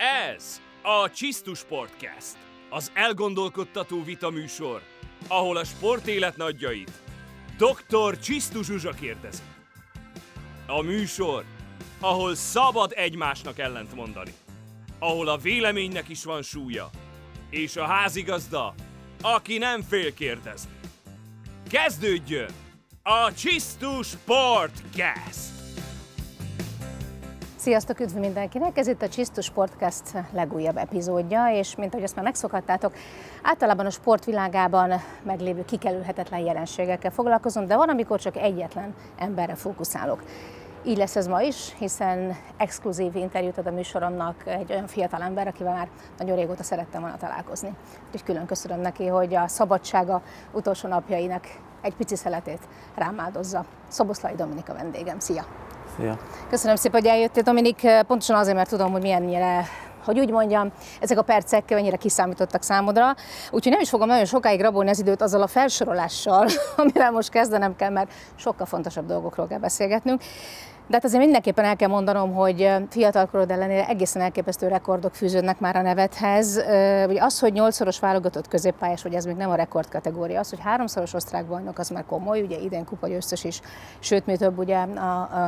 Ez a Csisztus Sportcast, az elgondolkodtató vita műsor, ahol a sportélet nagyjait Dr. Csisztus Zsuzsa kérdezi. A műsor, ahol szabad egymásnak ellent mondani, ahol a véleménynek is van súlya, és a házigazda, aki nem fél kérdezni. Kezdődjön a Csisztus Sportcast! Sziasztok, üdv mindenkinek! Ez itt a Csisztus Podcast legújabb epizódja, és mint ahogy ezt már megszokhattátok, általában a sportvilágában meglévő kikerülhetetlen jelenségekkel foglalkozom, de van, amikor csak egyetlen emberre fókuszálok. Így lesz ez ma is, hiszen exkluzív interjút ad a műsoromnak egy olyan fiatal ember, akivel már nagyon régóta szerettem volna találkozni. Úgyhogy külön köszönöm neki, hogy a szabadsága utolsó napjainak egy pici szeletét rám áldozza. Szoboszlai Dominika vendégem. Szia! Szia. Köszönöm szépen, hogy eljöttél, Dominik, pontosan azért, mert tudom, hogy milyennyire hogy úgy mondjam, ezek a percek mennyire kiszámítottak számodra. Úgyhogy nem is fogom nagyon sokáig rabolni az időt azzal a felsorolással, amivel most kezdenem kell, mert sokkal fontosabb dolgokról kell beszélgetnünk. De hát azért mindenképpen el kell mondanom, hogy fiatalkorod ellenére egészen elképesztő rekordok fűződnek már a nevedhez. Ugye az, hogy nyolcszoros válogatott középpályás, hogy ez még nem a rekord kategória, az, hogy háromszoros osztrák bajnok, az már komoly, ugye idén kupa győztes is, sőt, mi több ugye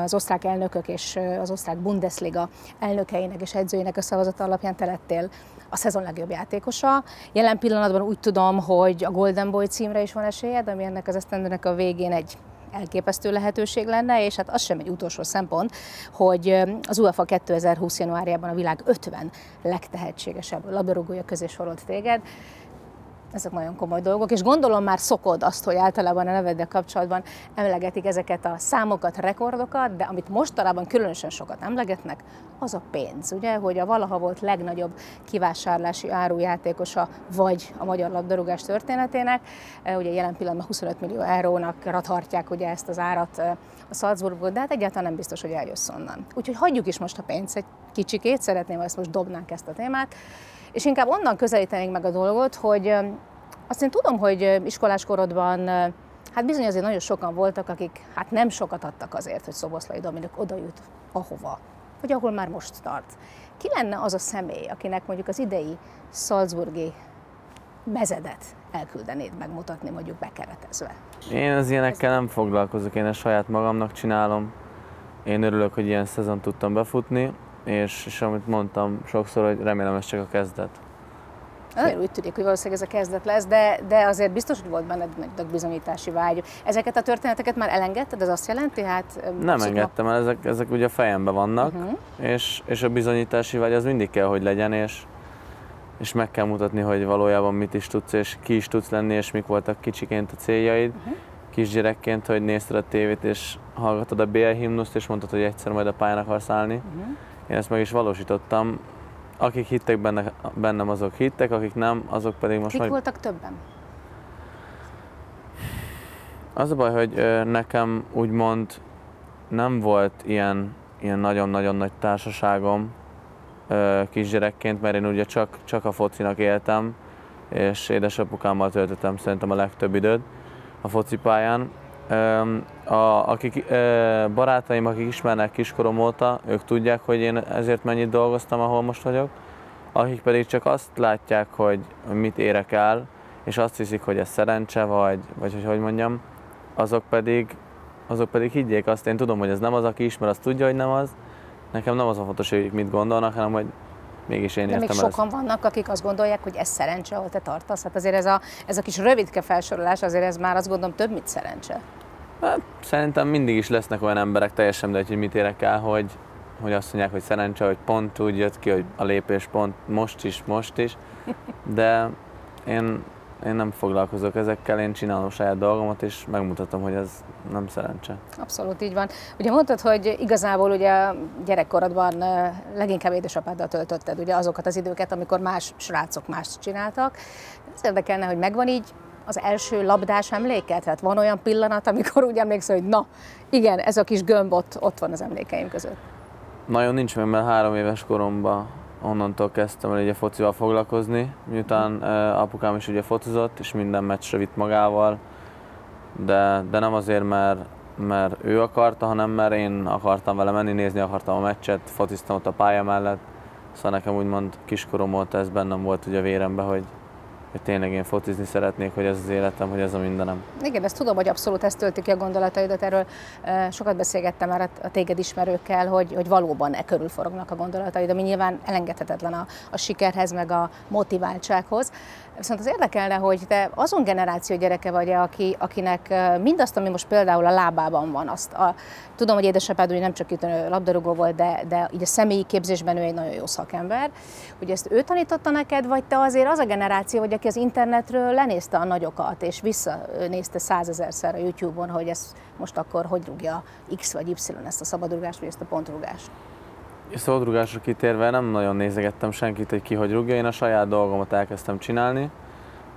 az osztrák elnökök és az osztrák Bundesliga elnökeinek és edzőinek a szavazata alapján te lettél a szezon legjobb játékosa. Jelen pillanatban úgy tudom, hogy a Golden Boy címre is van esélyed, ami ennek az esztendőnek a végén egy elképesztő lehetőség lenne, és hát az sem egy utolsó szempont, hogy az UEFA 2020. januárjában a világ 50 legtehetségesebb labdarúgója közé sorolt téged ezek nagyon komoly dolgok, és gondolom már szokod azt, hogy általában a neveddel kapcsolatban emlegetik ezeket a számokat, rekordokat, de amit mostanában különösen sokat emlegetnek, az a pénz, ugye, hogy a valaha volt legnagyobb kivásárlási árujátékosa vagy a magyar labdarúgás történetének, e, ugye jelen pillanatban 25 millió eurónak tartják ugye ezt az árat e, a Salzburgból, de hát egyáltalán nem biztos, hogy eljössz onnan. Úgyhogy hagyjuk is most a pénzt egy kicsikét, szeretném, ha ezt most dobnánk ezt a témát, és inkább onnan közelítenénk meg a dolgot, hogy azt én tudom, hogy iskolás korodban hát bizony azért nagyon sokan voltak, akik hát nem sokat adtak azért, hogy Szoboszlai Dominik oda jut ahova, vagy ahol már most tart. Ki lenne az a személy, akinek mondjuk az idei Salzburgi bezedet elküldenéd megmutatni, mondjuk bekeretezve? Én az ilyenekkel nem foglalkozok, én ezt saját magamnak csinálom. Én örülök, hogy ilyen szezon tudtam befutni, és, és amit mondtam sokszor, hogy remélem ez csak a kezdet. Nagyon úgy tűnik, hogy valószínűleg ez a kezdet lesz, de, de azért biztos, hogy volt benned egy bizonyítási vágy. Ezeket a történeteket már elengedted, ez azt jelenti? Hát, Nem szokma... engedtem el, ezek, ezek ugye a fejemben vannak, uh-huh. és, és a bizonyítási vágy az mindig kell, hogy legyen, és, és meg kell mutatni, hogy valójában mit is tudsz, és ki is tudsz lenni, és mik voltak kicsiként a céljaid. Uh-huh. Kisgyerekként, hogy nézted a tévét, és hallgatod a BL himnuszt, és mondtad, hogy egyszer majd a pályán akarsz állni. Uh-huh én ezt meg is valósítottam. Akik hittek benne, bennem, azok hittek, akik nem, azok pedig most Kik meg... voltak többen? Az a baj, hogy nekem úgymond nem volt ilyen, ilyen nagyon-nagyon nagy társaságom kisgyerekként, mert én ugye csak, csak a focinak éltem, és édesapukámmal töltöttem szerintem a legtöbb időt a focipályán, a, akik barátaim, akik ismernek kiskorom óta, ők tudják, hogy én ezért mennyit dolgoztam, ahol most vagyok. Akik pedig csak azt látják, hogy mit érek el, és azt hiszik, hogy ez szerencse, vagy, vagy hogy hogy mondjam, azok pedig, azok pedig higgyék azt, én tudom, hogy ez nem az, aki ismer, az tudja, hogy nem az. Nekem nem az a fontos, hogy mit gondolnak, hanem hogy mégis én De értem még sokan ezt. vannak, akik azt gondolják, hogy ez szerencse, ahol te tartasz. Hát azért ez a, ez a kis rövidke felsorolás, azért ez már azt gondolom több, mint szerencse. Hát, szerintem mindig is lesznek olyan emberek, teljesen de hogy mit érek el, hogy, hogy azt mondják, hogy szerencse, hogy pont úgy jött ki, hogy a lépés pont most is, most is, de én, én nem foglalkozok ezekkel, én csinálom saját dolgomat, és megmutatom, hogy ez nem szerencse. Abszolút így van. Ugye mondtad, hogy igazából ugye gyerekkorodban leginkább édesapáddal töltötted ugye azokat az időket, amikor más srácok mást csináltak. Ez érdekelne, hogy megvan így az első labdás emléket? Tehát van olyan pillanat, amikor úgy emlékszel, hogy na, igen, ez a kis gömb ott, ott van az emlékeim között. Nagyon nincs mert három éves koromban onnantól kezdtem el ugye focival foglalkozni, miután uh, apukám is ugye focizott, és minden meccsre vitt magával, de, de nem azért, mert, mert ő akarta, hanem mert én akartam vele menni, nézni akartam a meccset, fociztam ott a pálya mellett, Szóval nekem úgymond kiskorom óta ez bennem volt ugye a vérembe, hogy, hogy tényleg én fotizni szeretnék, hogy ez az életem, hogy ez a mindenem. Igen, ezt tudom, hogy abszolút ezt tölti ki a gondolataidat. Erről sokat beszélgettem már a téged ismerőkkel, hogy, hogy valóban e körül forognak a gondolataid, ami nyilván elengedhetetlen a, a sikerhez, meg a motiváltsághoz. Viszont az érdekelne, hogy te azon generáció gyereke vagy aki, akinek mindazt, ami most például a lábában van, azt a, tudom, hogy édesapád ugye nem csak itt labdarúgó volt, de, de így a személyi képzésben ő egy nagyon jó szakember. Hogy ezt ő tanította neked, vagy te azért az a generáció, vagy aki az internetről lenézte a nagyokat, és visszanézte százezerszer a YouTube-on, hogy ez most akkor hogy rúgja X vagy Y ezt a szabadrugást, vagy ezt a pontrúgást? A szabadrugásra kitérve nem nagyon nézegettem senkit, hogy ki hogy rúgja, én a saját dolgomat elkezdtem csinálni.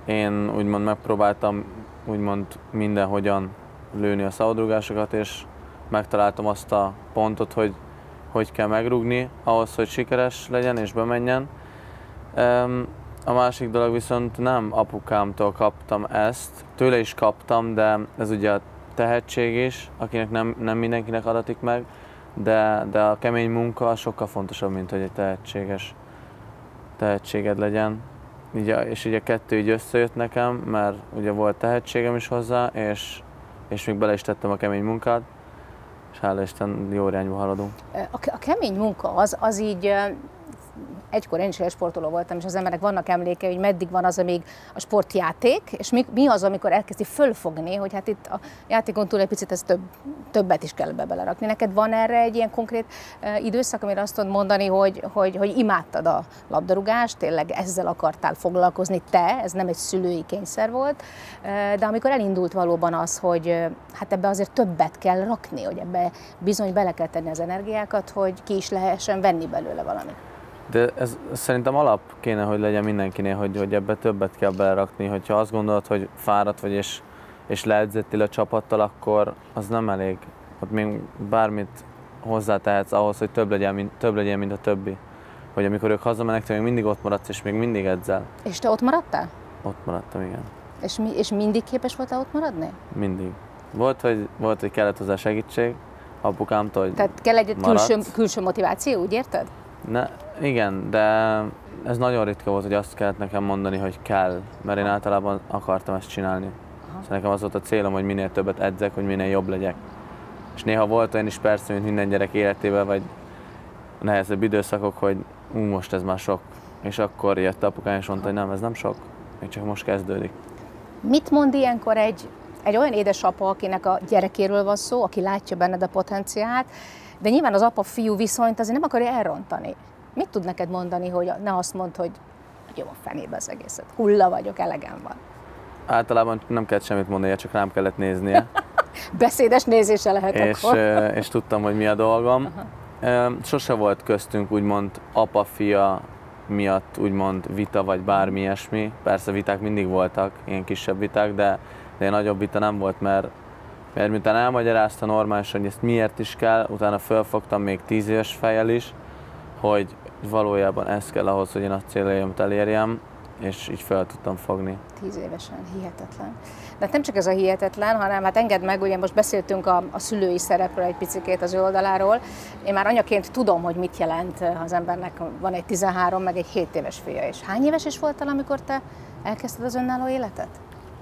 Én úgymond megpróbáltam úgymond mindenhogyan lőni a szabadrugásokat, és megtaláltam azt a pontot, hogy hogy kell megrúgni ahhoz, hogy sikeres legyen és bemenjen. A másik dolog viszont nem apukámtól kaptam ezt, tőle is kaptam, de ez ugye a tehetség is, akinek nem, nem mindenkinek adatik meg, de, de a kemény munka sokkal fontosabb, mint hogy egy tehetséges tehetséged legyen. Így, és ugye a kettő így összejött nekem, mert ugye volt tehetségem is hozzá, és, és még bele is tettem a kemény munkát, és hála Isten jó irányba haladunk. A, a kemény munka az, az így egykor én is sportoló voltam, és az emberek vannak emléke, hogy meddig van az, amíg a sportjáték, és mi, mi az, amikor elkezdi fölfogni, hogy hát itt a játékon túl egy picit ez több, többet is kell be belerakni. Neked van erre egy ilyen konkrét uh, időszak, amire azt tudod mondani, hogy, hogy, hogy imádtad a labdarúgást, tényleg ezzel akartál foglalkozni te, ez nem egy szülői kényszer volt, uh, de amikor elindult valóban az, hogy uh, hát ebbe azért többet kell rakni, hogy ebbe bizony bele kell tenni az energiákat, hogy ki is lehessen venni belőle valamit. De ez szerintem alap kéne, hogy legyen mindenkinél, hogy, hogy ebbe többet kell belerakni. Hogyha azt gondolod, hogy fáradt vagy és, és leedzettél a csapattal, akkor az nem elég. Ott még bármit hozzátehetsz ahhoz, hogy több legyen, mint, több legyen, mint a többi. Hogy amikor ők hazamennek, te még mindig ott maradsz, és még mindig edzel. És te ott maradtál? Ott maradtam, igen. És, mi, és mindig képes voltál ott maradni? Mindig. Volt, hogy, volt, hogy kellett hozzá segítség apukámtól, hogy Tehát kell egy külső, külső motiváció, úgy érted? Ne, igen, de ez nagyon ritka volt, hogy azt kellett nekem mondani, hogy kell, mert én általában akartam ezt csinálni. Aha. Szóval nekem az volt a célom, hogy minél többet edzek, hogy minél jobb legyek. És néha volt olyan is persze, mint minden gyerek életében, vagy nehezebb időszakok, hogy ú, most ez már sok. És akkor jött apukám és mondta, hogy nem, ez nem sok, még csak most kezdődik. Mit mond ilyenkor egy, egy olyan édesapa, akinek a gyerekéről van szó, aki látja benned a potenciált, de nyilván az apa-fiú viszonyt azért nem akarja elrontani. Mit tud neked mondani, hogy ne azt mondd, hogy jó a fenébe az egészet, hulla vagyok, elegem van. Általában nem kellett semmit mondani, csak rám kellett néznie. Beszédes nézése lehet és, akkor. és tudtam, hogy mi a dolgom. Aha. Sose volt köztünk úgymond apa-fia miatt úgymond vita vagy bármi ilyesmi. Persze viták mindig voltak, ilyen kisebb viták, de, de nagyobb vita nem volt, mert mert miután elmagyarázta normálisan, hogy ezt miért is kell, utána felfogtam még tíz éves fejjel is, hogy valójában ez kell ahhoz, hogy én a céljaimat elérjem, és így fel tudtam fogni. Tíz évesen, hihetetlen. De hát nem csak ez a hihetetlen, hanem hát engedd meg, ugye most beszéltünk a, a szülői szerepről egy picikét az ő oldaláról. Én már anyaként tudom, hogy mit jelent az embernek, van egy 13, meg egy 7 éves fia. És hány éves is voltál, amikor te elkezdted az önálló életet?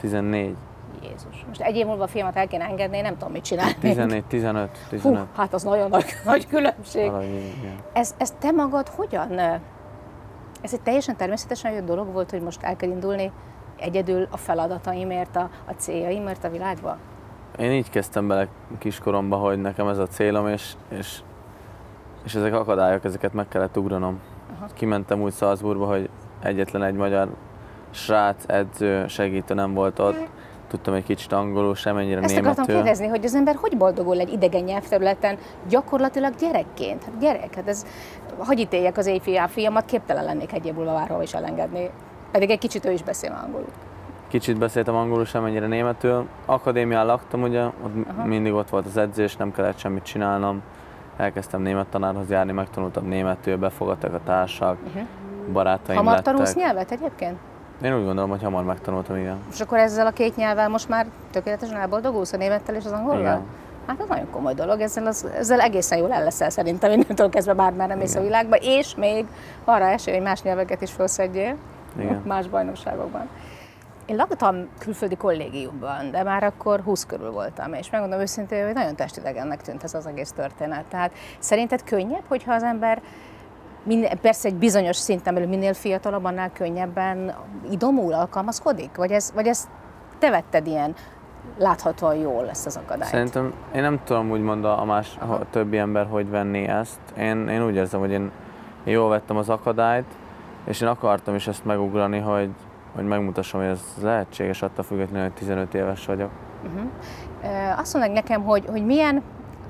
14. Jézus. Most egy év múlva a filmet el kéne engedni, nem tudom mit csinálni. 14, 15, 15. Hú, hát az nagyon nagy, nagy különbség. ez, ez te magad hogyan? Ez egy teljesen természetesen jött dolog volt, hogy most el kell indulni egyedül a feladataimért, a, a céljaimért a világba? Én így kezdtem bele kiskoromba, hogy nekem ez a célom, és, és, és ezek akadályok, ezeket meg kellett ugranom. Aha. Kimentem úgy Salzburgba, hogy egyetlen egy magyar srác, edző, segítő nem volt ott tudtam egy kicsit angolul, sem ennyire Ezt németül. akartam kérdezni, hogy az ember hogy boldogul egy idegen nyelvterületen gyakorlatilag gyerekként? Hát gyerek, hát ez, hogy ítéljek az éjfél fiamat, képtelen lennék egy év múlva bárhol is elengedni. Pedig egy kicsit ő is beszél angolul. Kicsit beszéltem angolul, sem ennyire németül. Akadémián laktam, ugye, ott Aha. mindig ott volt az edzés, nem kellett semmit csinálnom. Elkezdtem német tanárhoz járni, megtanultam németül, befogadtak a társak, uh-huh. barátaim Hamar lettek. tanulsz nyelvet egyébként? Én úgy gondolom, hogy hamar megtanultam, igen. És akkor ezzel a két nyelvvel most már tökéletesen elboldogulsz a némettel és az angolval? Igen. Hát ez nagyon komoly dolog, ezzel, az, ezzel egészen jól el leszel szerintem innentől kezdve bármerre mész a világba, és még arra esély, hogy más nyelveket is felszedjél Igen. más bajnokságokban. Én laktam külföldi kollégiumban, de már akkor 20 körül voltam, és megmondom őszintén, hogy nagyon testidegennek tűnt ez az egész történet. Tehát szerinted könnyebb, hogyha az ember Minél, persze egy bizonyos szinten belül minél fiatalabb, annál könnyebben idomul, alkalmazkodik? Vagy, ez, vagy ezt te vetted ilyen láthatóan jól ezt az akadályt? Szerintem én nem tudom úgymond a, más, a többi ember hogy venné ezt. Én, én úgy érzem, hogy én, én jól vettem az akadályt, és én akartam is ezt megugrani, hogy, hogy megmutassam, hogy ez lehetséges attól függetlenül, hogy 15 éves vagyok. Uh-huh. Azt mondják nekem, hogy, hogy milyen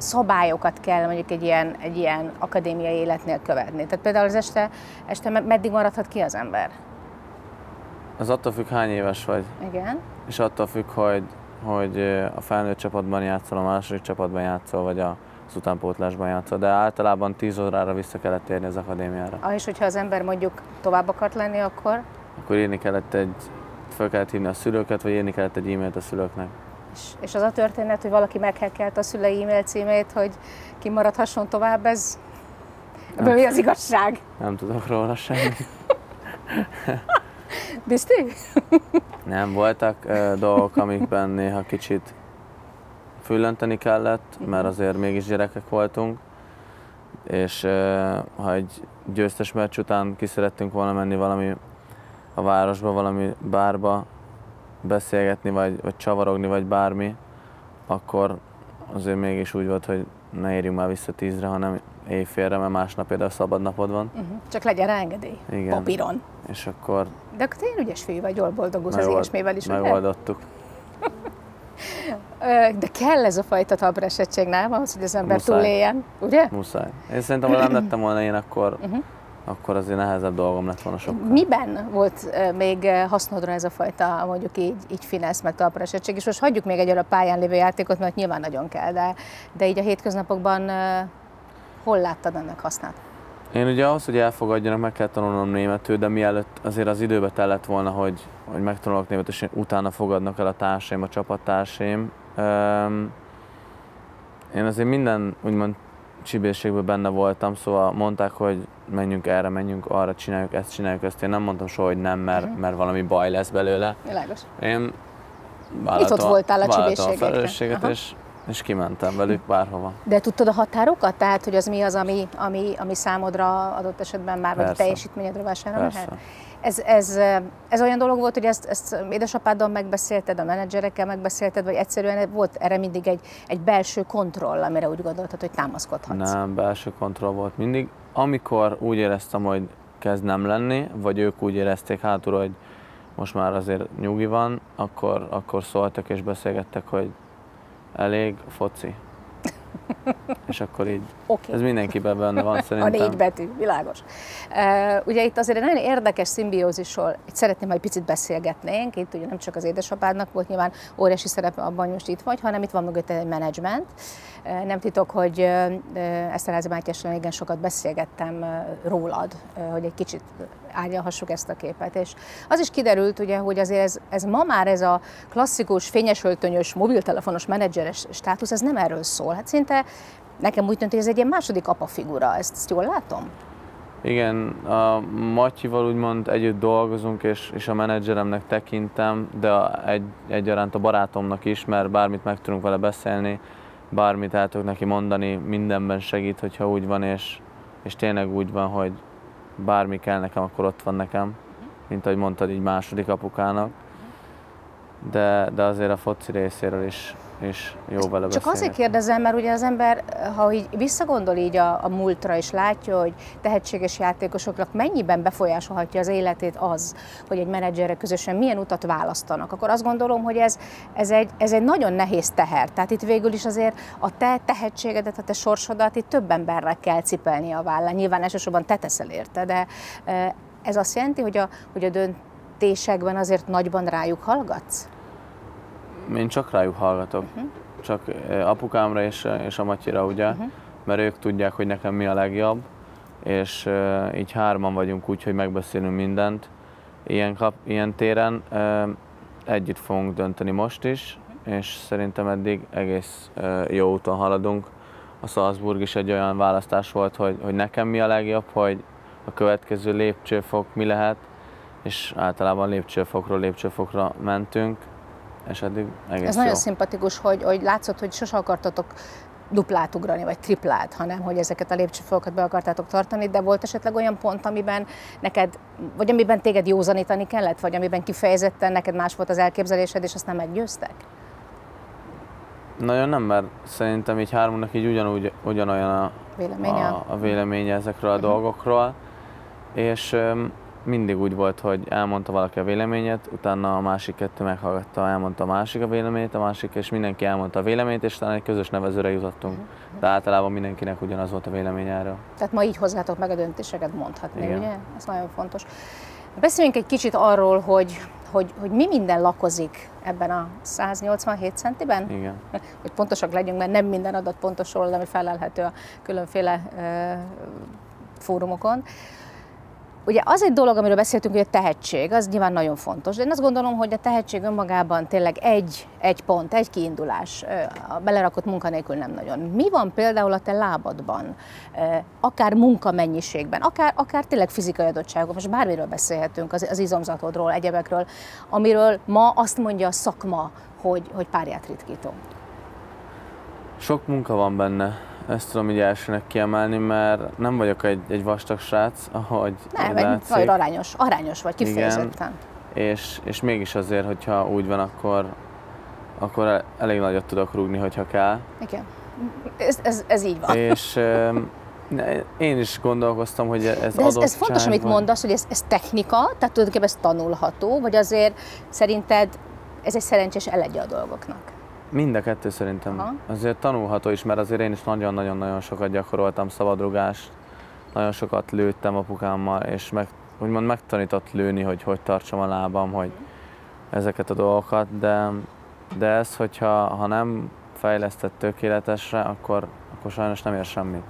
szabályokat kell mondjuk egy ilyen, egy ilyen akadémiai életnél követni. Tehát például az este, este meddig maradhat ki az ember? Az attól függ, hány éves vagy. Igen. És attól függ, hogy, hogy a felnőtt csapatban játszol, a második csapatban játszol, vagy a az utánpótlásban játszol, de általában 10 órára vissza kellett térni az akadémiára. Ah, és hogyha az ember mondjuk tovább akart lenni, akkor? Akkor írni kellett egy, fel kellett hívni a szülőket, vagy írni kellett egy e-mailt a szülőknek. És, és az a történet, hogy valaki meghekelt a szülei e-mail címét, hogy kimaradhasson tovább, ez... Ebből mi az igazság? Nem tudok róla semmit. Biztos? Nem, voltak uh, dolgok, amikben néha kicsit füllenteni kellett, mert azért mégis gyerekek voltunk, és uh, ha egy győztes meccs után ki szerettünk volna menni valami a városba, valami bárba, beszélgetni, vagy, vagy csavarogni, vagy bármi, akkor azért mégis úgy volt, hogy ne érjünk már vissza tízre, hanem éjfélre, mert másnap például szabad napod van. Uh-huh. Csak legyen rá engedély. Igen. Papíron. És akkor... De akkor te ügyes fiú vagy, jól boldogulsz az ilyesmivel is, Megoldottuk. De kell ez a fajta talpraesettség, nem? Ahhoz, hogy az ember Muszáj. túléljen, ugye? Muszáj. Én szerintem, ha nem lettem volna én, akkor, uh-huh. Akkor azért nehezebb dolgom lett volna sokkal. Miben volt még hasznodra ez a fajta, mondjuk így, így finesz, meg talpraesettség? És most hagyjuk még egyre a pályán lévő játékot, mert nyilván nagyon kell, de, de így a hétköznapokban hol láttad ennek hasznát? Én ugye ahhoz, hogy elfogadjanak, meg kell tanulnom németül, de mielőtt azért az időbe tellett volna, hogy, hogy megtanulok németül, és utána fogadnak el a társaim, a csapattársaim. Én azért minden úgymond csibészségből benne voltam, szóval mondták, hogy menjünk erre, menjünk arra, csináljuk ezt, csináljuk ezt. Én nem mondtam soha, hogy nem, mert, uh-huh. mert valami baj lesz belőle. Világos. Én vállaltam, Itt ott voltál a csibészségekre. a felelősséget, és és kimentem velük bárhova. De tudtad a határokat? Tehát, hogy az mi az, ami, ami, ami számodra adott esetben már, vagy a teljesítményedre vásárolni lehet? Ez, ez, ez olyan dolog volt, hogy ezt, ezt édesapáddal megbeszélted, a menedzserekkel megbeszélted, vagy egyszerűen volt erre mindig egy, egy belső kontroll, amire úgy gondoltad, hogy támaszkodhatsz? Nem, belső kontroll volt mindig. Amikor úgy éreztem, hogy kezd nem lenni, vagy ők úgy érezték hátul, hogy most már azért nyugi van, akkor, akkor szóltak és beszélgettek, hogy elég foci. És akkor így, okay. ez mindenkiben benne van szerintem. A négy betű, világos. Uh, ugye itt azért egy nagyon érdekes szimbiózisról itt szeretném, hogy picit beszélgetnénk. Itt ugye nem csak az édesapádnak volt nyilván óriási szerepe abban, hogy most itt vagy, hanem itt van mögött egy menedzsment. Uh, nem titok, hogy uh, Eszterházi Mátyással igen sokat beszélgettem rólad, hogy egy kicsit árnyalhassuk ezt a képet. És az is kiderült, ugye, hogy azért ez, ez ma már ez a klasszikus, fényesöltönyös, mobiltelefonos menedzseres státusz, ez nem erről szól. Hát szinte nekem úgy tűnt, hogy ez egy ilyen második apa figura. Ezt, ezt jól látom? Igen, a Matyival úgymond együtt dolgozunk, és, és a menedzseremnek tekintem, de a, egy, egyaránt a barátomnak is, mert bármit meg tudunk vele beszélni, bármit el tudok neki mondani, mindenben segít, hogyha úgy van, és, és tényleg úgy van, hogy bármi kell nekem, akkor ott van nekem, mint ahogy mondtad, így második apukának. De, de azért a foci részéről is, is jó vele Csak azért kérdezem, mert ugye az ember, ha így visszagondol így a, a múltra, és látja, hogy tehetséges játékosoknak mennyiben befolyásolhatja az életét az, hogy egy menedzserre közösen milyen utat választanak, akkor azt gondolom, hogy ez, ez, egy, ez egy nagyon nehéz teher. Tehát itt végül is azért a te tehetségedet, a te sorsodat itt több emberre kell cipelni a vállán. Nyilván elsősorban te teszel érte, de ez azt jelenti, hogy a, hogy a döntésekben azért nagyban rájuk hallgatsz? Én csak rájuk hallgatok. Uh-huh. Csak apukámra és, és a Matyira, ugye, uh-huh. mert ők tudják, hogy nekem mi a legjobb, és uh, így hárman vagyunk úgy, hogy megbeszélünk mindent. Ilyen, kap, ilyen téren uh, együtt fogunk dönteni most is, és szerintem eddig egész jó úton haladunk. A Salzburg is egy olyan választás volt, hogy, hogy nekem mi a legjobb, hogy a következő lépcsőfok mi lehet, és általában lépcsőfokról lépcsőfokra mentünk, és eddig egész Ez jó. nagyon szimpatikus, hogy, hogy látszott, hogy sose akartatok duplát ugrani, vagy triplát, hanem hogy ezeket a lépcsőfalakat be akartátok tartani, de volt esetleg olyan pont, amiben neked, vagy amiben téged józanítani kellett, vagy amiben kifejezetten neked más volt az elképzelésed, és azt nem meggyőztek? Nagyon nem, mert szerintem így hármunknak így ugyanúgy, ugyanolyan a, Véleménye? a, a véleménye ezekről a dolgokról, és öm, mindig úgy volt, hogy elmondta valaki a véleményét, utána a másik kettő meghallgatta, elmondta a másik a véleményét, a másik, és mindenki elmondta a véleményét, és talán egy közös nevezőre jutottunk. De általában mindenkinek ugyanaz volt a vélemény erről. Tehát ma így hozzátok meg a döntéseket mondhatni, Igen. ugye? Ez nagyon fontos. Beszéljünk egy kicsit arról, hogy, hogy, hogy mi minden lakozik ebben a 187 centiben? Igen. Hogy pontosak legyünk, mert nem minden adat pontos róla, ami felelhető a különféle ö, fórumokon. Ugye az egy dolog, amiről beszéltünk, hogy a tehetség, az nyilván nagyon fontos, de én azt gondolom, hogy a tehetség önmagában tényleg egy, egy pont, egy kiindulás, a belerakott munkanélkül nem nagyon. Mi van például a te lábadban, akár munkamennyiségben, akár, akár tényleg fizikai adottságok, most bármiről beszélhetünk, az, az izomzatodról, egyebekről, amiről ma azt mondja a szakma, hogy, hogy párját ritkító. Sok munka van benne, ezt tudom így elsőnek kiemelni, mert nem vagyok egy, egy vastag srác, ahogy Nem, látszik. nagyon arányos, arányos vagy, Igen. kifejezetten. és, és mégis azért, hogyha úgy van, akkor, akkor el- elég nagyot tudok rúgni, hogyha kell. Igen. Ez, ez, ez így van. És én is gondolkoztam, hogy ez De ez, ez fontos, amit vagy- mondasz, hogy ez, ez technika, tehát tulajdonképpen ez tanulható, vagy azért szerinted ez egy szerencsés elegye a dolgoknak? Mind a kettő szerintem. Aha. Azért tanulható is, mert azért én is nagyon-nagyon-nagyon sokat gyakoroltam szabadrugást, nagyon sokat lőttem apukámmal, és meg, úgymond megtanított lőni, hogy hogy tartsam a lábam, hogy ezeket a dolgokat, de, de ez, hogyha ha nem fejlesztett tökéletesre, akkor, akkor sajnos nem ér semmit.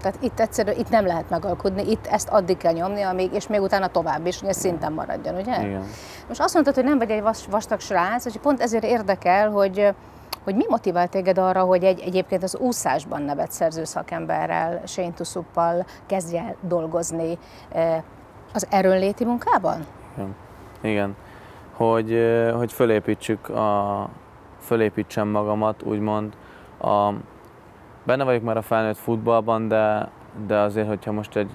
Tehát itt egyszerűen itt nem lehet megalkudni, itt ezt addig kell nyomni, amíg, és még utána tovább is, hogy szinten maradjon, ugye? Igen. Most azt mondtad, hogy nem vagy egy vas, vastag srác, és pont ezért érdekel, hogy, hogy mi motivál téged arra, hogy egy, egyébként az úszásban nevet szerző szakemberrel, Shane Tusuppal kezdj el dolgozni eh, az erőnléti munkában? Igen. Igen. Hogy, ö, hogy fölépítsük a, fölépítsem magamat, úgymond. A, benne vagyok már a felnőtt futballban, de, de azért, hogyha most egy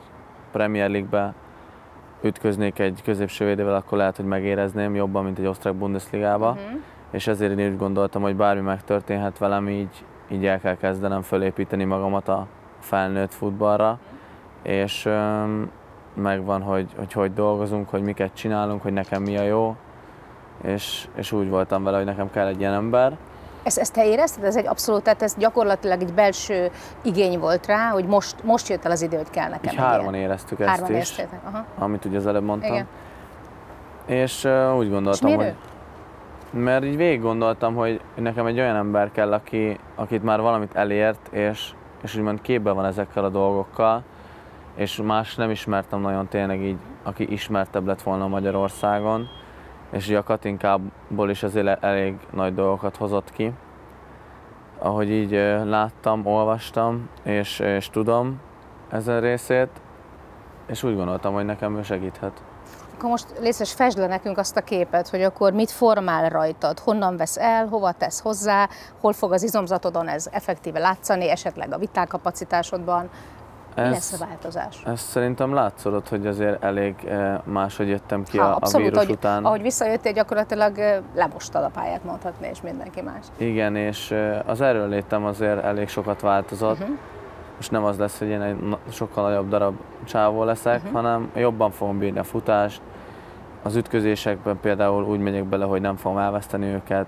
Premier League-be ütköznék egy középső védővel, akkor lehet, hogy megérezném jobban, mint egy osztrák Bundesligába. Uh-huh. És ezért én úgy gondoltam, hogy bármi megtörténhet velem, így, így el kell kezdenem fölépíteni magamat a felnőtt futballra. És öm, megvan, hogy, hogy hogy dolgozunk, hogy miket csinálunk, hogy nekem mi a jó. És, és úgy voltam vele, hogy nekem kell egy ilyen ember. Ezt, ezt te érezted? Ez egy abszolút, tehát ez gyakorlatilag egy belső igény volt rá, hogy most, most jött el az idő, hogy kell nekem Így hárman ilyen. éreztük ezt Hárman is? Aha. amit ugye az előbb mondtam. Igen. És uh, úgy És gondoltam, miért hogy... ő? Mert így végig gondoltam, hogy nekem egy olyan ember kell, aki, akit már valamit elért, és, és úgymond képben van ezekkel a dolgokkal, és más nem ismertem nagyon tényleg így, aki ismertebb lett volna Magyarországon, és ugye a Katinkából is azért elég nagy dolgokat hozott ki. Ahogy így láttam, olvastam, és, és tudom ezen részét, és úgy gondoltam, hogy nekem ő segíthet. Akkor most létszes fesd le nekünk azt a képet, hogy akkor mit formál rajtad, honnan vesz el, hova tesz hozzá, hol fog az izomzatodon ez effektíve látszani, esetleg a vitálkapacitásodban. Mi lesz a változás? Ez szerintem látszódott, hogy azért elég eh, máshogy jöttem ki Ha, a, a abszolút, vírus ahogy, után. ahogy visszajöttél, gyakorlatilag ö, lemostad a pályát, mondhatni, és mindenki más. Igen, és eh, az erőlétem azért elég sokat változott. Uh-huh. Most nem az lesz, hogy én egy sokkal nagyobb darab csávó leszek, uh-huh. hanem jobban fogom bírni a futást. Az ütközésekben például úgy megyek bele, hogy nem fogom elveszteni őket.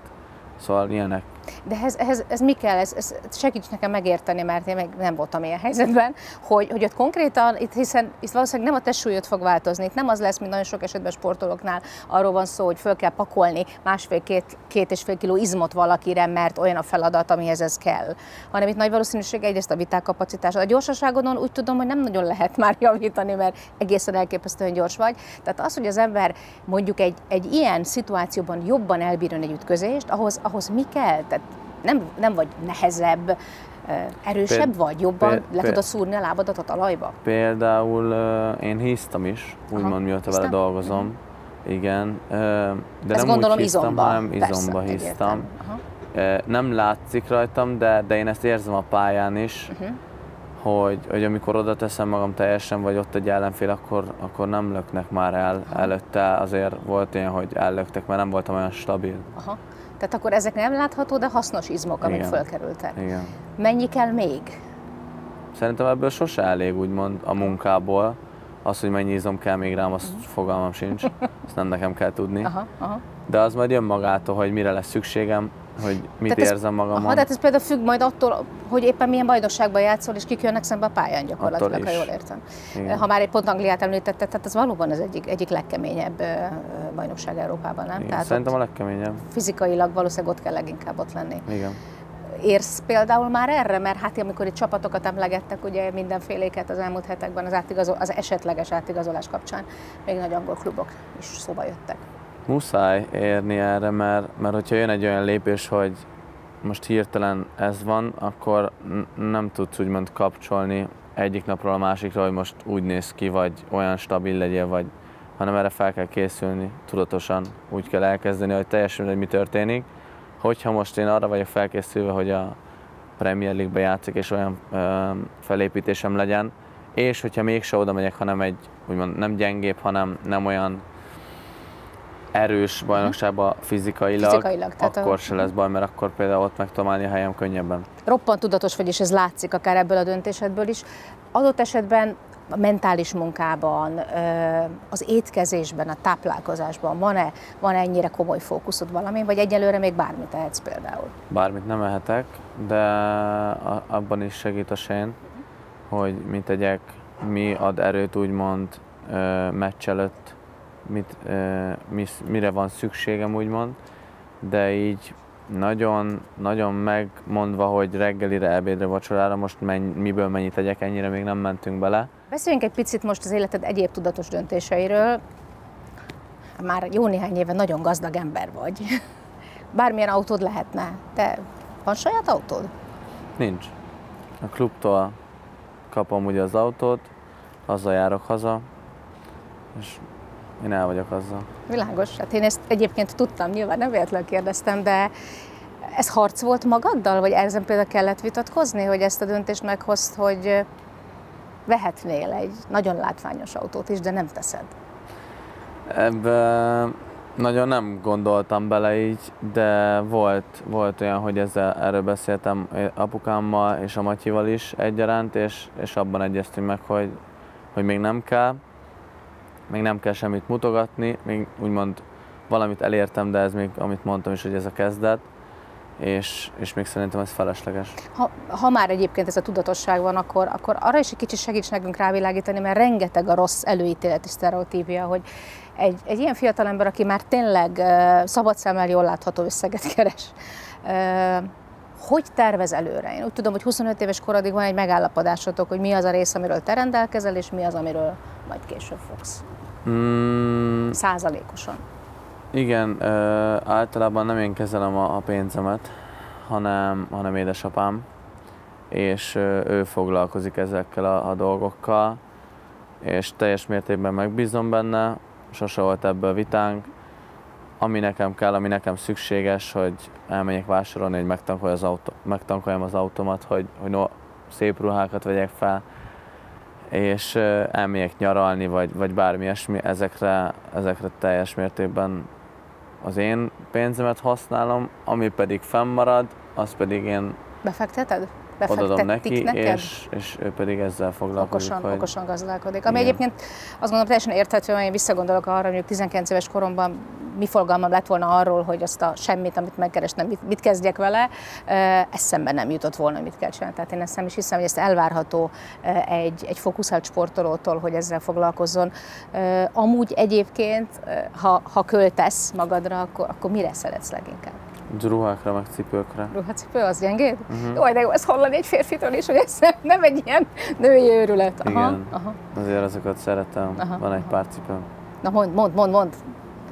Szóval ilyenek. De ez, ez, ez mi kell? Ez, ez segíts nekem megérteni, mert én még nem voltam ilyen helyzetben, hogy, hogy ott konkrétan, itt hiszen itt valószínűleg nem a testsúlyot fog változni, itt nem az lesz, mint nagyon sok esetben sportolóknál, arról van szó, hogy föl kell pakolni másfél-két két és fél kiló izmot valakire, mert olyan a feladat, amihez ez kell. Hanem itt nagy valószínűség egyrészt a vitákapacitás. A gyorsaságodon úgy tudom, hogy nem nagyon lehet már javítani, mert egészen elképesztően gyors vagy. Tehát az, hogy az ember mondjuk egy, egy ilyen szituációban jobban elbírjon egy ütközést, ahhoz, ahhoz mi kell? Tehát nem, nem vagy nehezebb, erősebb Péld, vagy, jobban péld, le tudod szúrni a lábadat a talajba? Például én hisztam is, úgymond mióta vele dolgozom. Uh-huh. Igen, de Ezt nem úgy hisztam, izomba. hanem izomba Persze, hisztam. Nem látszik rajtam, de, de én ezt érzem a pályán is, uh-huh. hogy, hogy amikor oda teszem magam teljesen, vagy ott egy ellenfél, akkor, akkor nem löknek már el. Aha. Előtte azért volt ilyen, hogy ellöktek, mert nem voltam olyan stabil. Aha. Tehát akkor ezek nem látható, de hasznos izmok, amik Igen. fölkerültek. Igen. Mennyi kell még? Szerintem ebből sose elég, úgymond, a munkából. Az, hogy mennyi izom kell még rám, azt fogalmam sincs. Ezt nem nekem kell tudni. Aha, aha. De az majd jön magától, hogy mire lesz szükségem, hogy mit tehát érzem magamon. Aha, tehát ez például függ majd attól, hogy éppen milyen bajnokságban játszol, és kik jönnek szembe a pályán gyakorlatilag, ha jól értem. Igen. Ha már egy pont Angliát említetted, tehát ez valóban az egyik, egyik legkeményebb bajnokság Európában, nem? Igen, tehát szerintem a legkeményebb. Fizikailag valószínűleg ott kell leginkább ott lenni. Igen. Érsz például már erre? Mert hát amikor itt csapatokat emlegettek, ugye mindenféléket az elmúlt hetekben az, átigazol, az esetleges átigazolás kapcsán, még nagy angol klubok is szóba jöttek. Muszáj érni erre, mert, mert hogyha jön egy olyan lépés, hogy most hirtelen ez van, akkor nem tudsz úgymond kapcsolni egyik napról a másikra, hogy most úgy néz ki, vagy olyan stabil legyél, vagy, hanem erre fel kell készülni tudatosan. Úgy kell elkezdeni, hogy teljesen hogy mi történik. Hogyha most én arra vagyok felkészülve, hogy a Premier League-be játszik, és olyan ö, felépítésem legyen, és hogyha mégse oda megyek, hanem egy úgymond nem gyengébb, hanem nem olyan erős bajnokságban fizikailag, fizikailag akkor a... se lesz baj, mert akkor például ott meg tudom állni a helyem könnyebben. Roppant tudatos vagy, és ez látszik akár ebből a döntésedből is. Adott esetben a mentális munkában, az étkezésben, a táplálkozásban van-e, van -e ennyire komoly fókuszod valami, vagy egyelőre még bármit tehetsz például? Bármit nem ehetek, de abban is segít a sén, hogy mit tegyek, mi ad erőt úgymond meccs előtt, mit, mi, mire van szükségem, úgymond, de így nagyon, nagyon megmondva, hogy reggelire, ebédre, vacsorára most menny, miből mennyit tegyek, ennyire még nem mentünk bele. Beszéljünk egy picit most az életed egyéb tudatos döntéseiről. Már jó néhány éve nagyon gazdag ember vagy. Bármilyen autód lehetne. Te van saját autód? Nincs. A klubtól kapom ugye az autót, azzal járok haza, és én el vagyok azzal. Világos. Hát én ezt egyébként tudtam, nyilván nem véletlenül kérdeztem, de ez harc volt magaddal, vagy ezen például kellett vitatkozni, hogy ezt a döntést meghozt, hogy vehetnél egy nagyon látványos autót is, de nem teszed? Ebbe nagyon nem gondoltam bele így, de volt, volt olyan, hogy ezzel, erről beszéltem apukámmal és a Matyival is egyaránt, és, és abban egyeztünk meg, hogy, hogy még nem kell még nem kell semmit mutogatni, még úgymond valamit elértem, de ez még, amit mondtam is, hogy ez a kezdet, és, és még szerintem ez felesleges. Ha, ha már egyébként ez a tudatosság van, akkor, akkor arra is egy kicsit segíts nekünk rávilágítani, mert rengeteg a rossz előítéleti sztereotípia, hogy egy, egy ilyen fiatalember, aki már tényleg uh, szabad szemmel jól látható összeget keres, uh, hogy tervez előre? Én úgy tudom, hogy 25 éves korodig van egy megállapodásotok, hogy mi az a rész, amiről te rendelkezel, és mi az, amiről majd később fogsz. Mm. Százalékosan. Igen, ö, általában nem én kezelem a, a pénzemet, hanem, hanem édesapám, és ö, ő foglalkozik ezekkel a, a dolgokkal, és teljes mértékben megbízom benne, sose volt ebből vitánk. Ami nekem kell, ami nekem szükséges, hogy elmenjek vásárolni, hogy megtankoljam az, autó, megtankoljam az automat, hogy, hogy no, szép ruhákat vegyek fel, és elmegyek nyaralni, vagy, vagy bármi ilyesmi, ezekre, ezekre teljes mértékben az én pénzemet használom, ami pedig fennmarad, az pedig én... Befekteted? Odadom neki, neked? és, és ő pedig ezzel foglalkozik. okosan, hogy okosan gazdálkodik. Ami Igen. egyébként azt gondolom teljesen érthető, hogy én visszagondolok arra, hogy mondjuk 19 éves koromban mi fogalmam lett volna arról, hogy azt a semmit, amit megkerestem, mit, mit kezdjek vele, eszembe nem jutott volna, mit kell csinálni. Tehát én ezt nem is hiszem, hogy ezt elvárható egy, egy fókuszált sportolótól, hogy ezzel foglalkozzon. Amúgy egyébként, ha, ha költesz magadra, akkor, akkor mire szeretsz leginkább? Ruhákra, meg cipőkre. Ruhacipő, az gyengéd? Mhm. Uh-huh. Jó, de jó, ezt hallani egy férfitől is, hogy ez nem- egy ilyen női őrület. Aha, Igen. aha. Azért azokat szeretem. Aha, Van egy pár cipőm. Na mond, mond, mond, mond.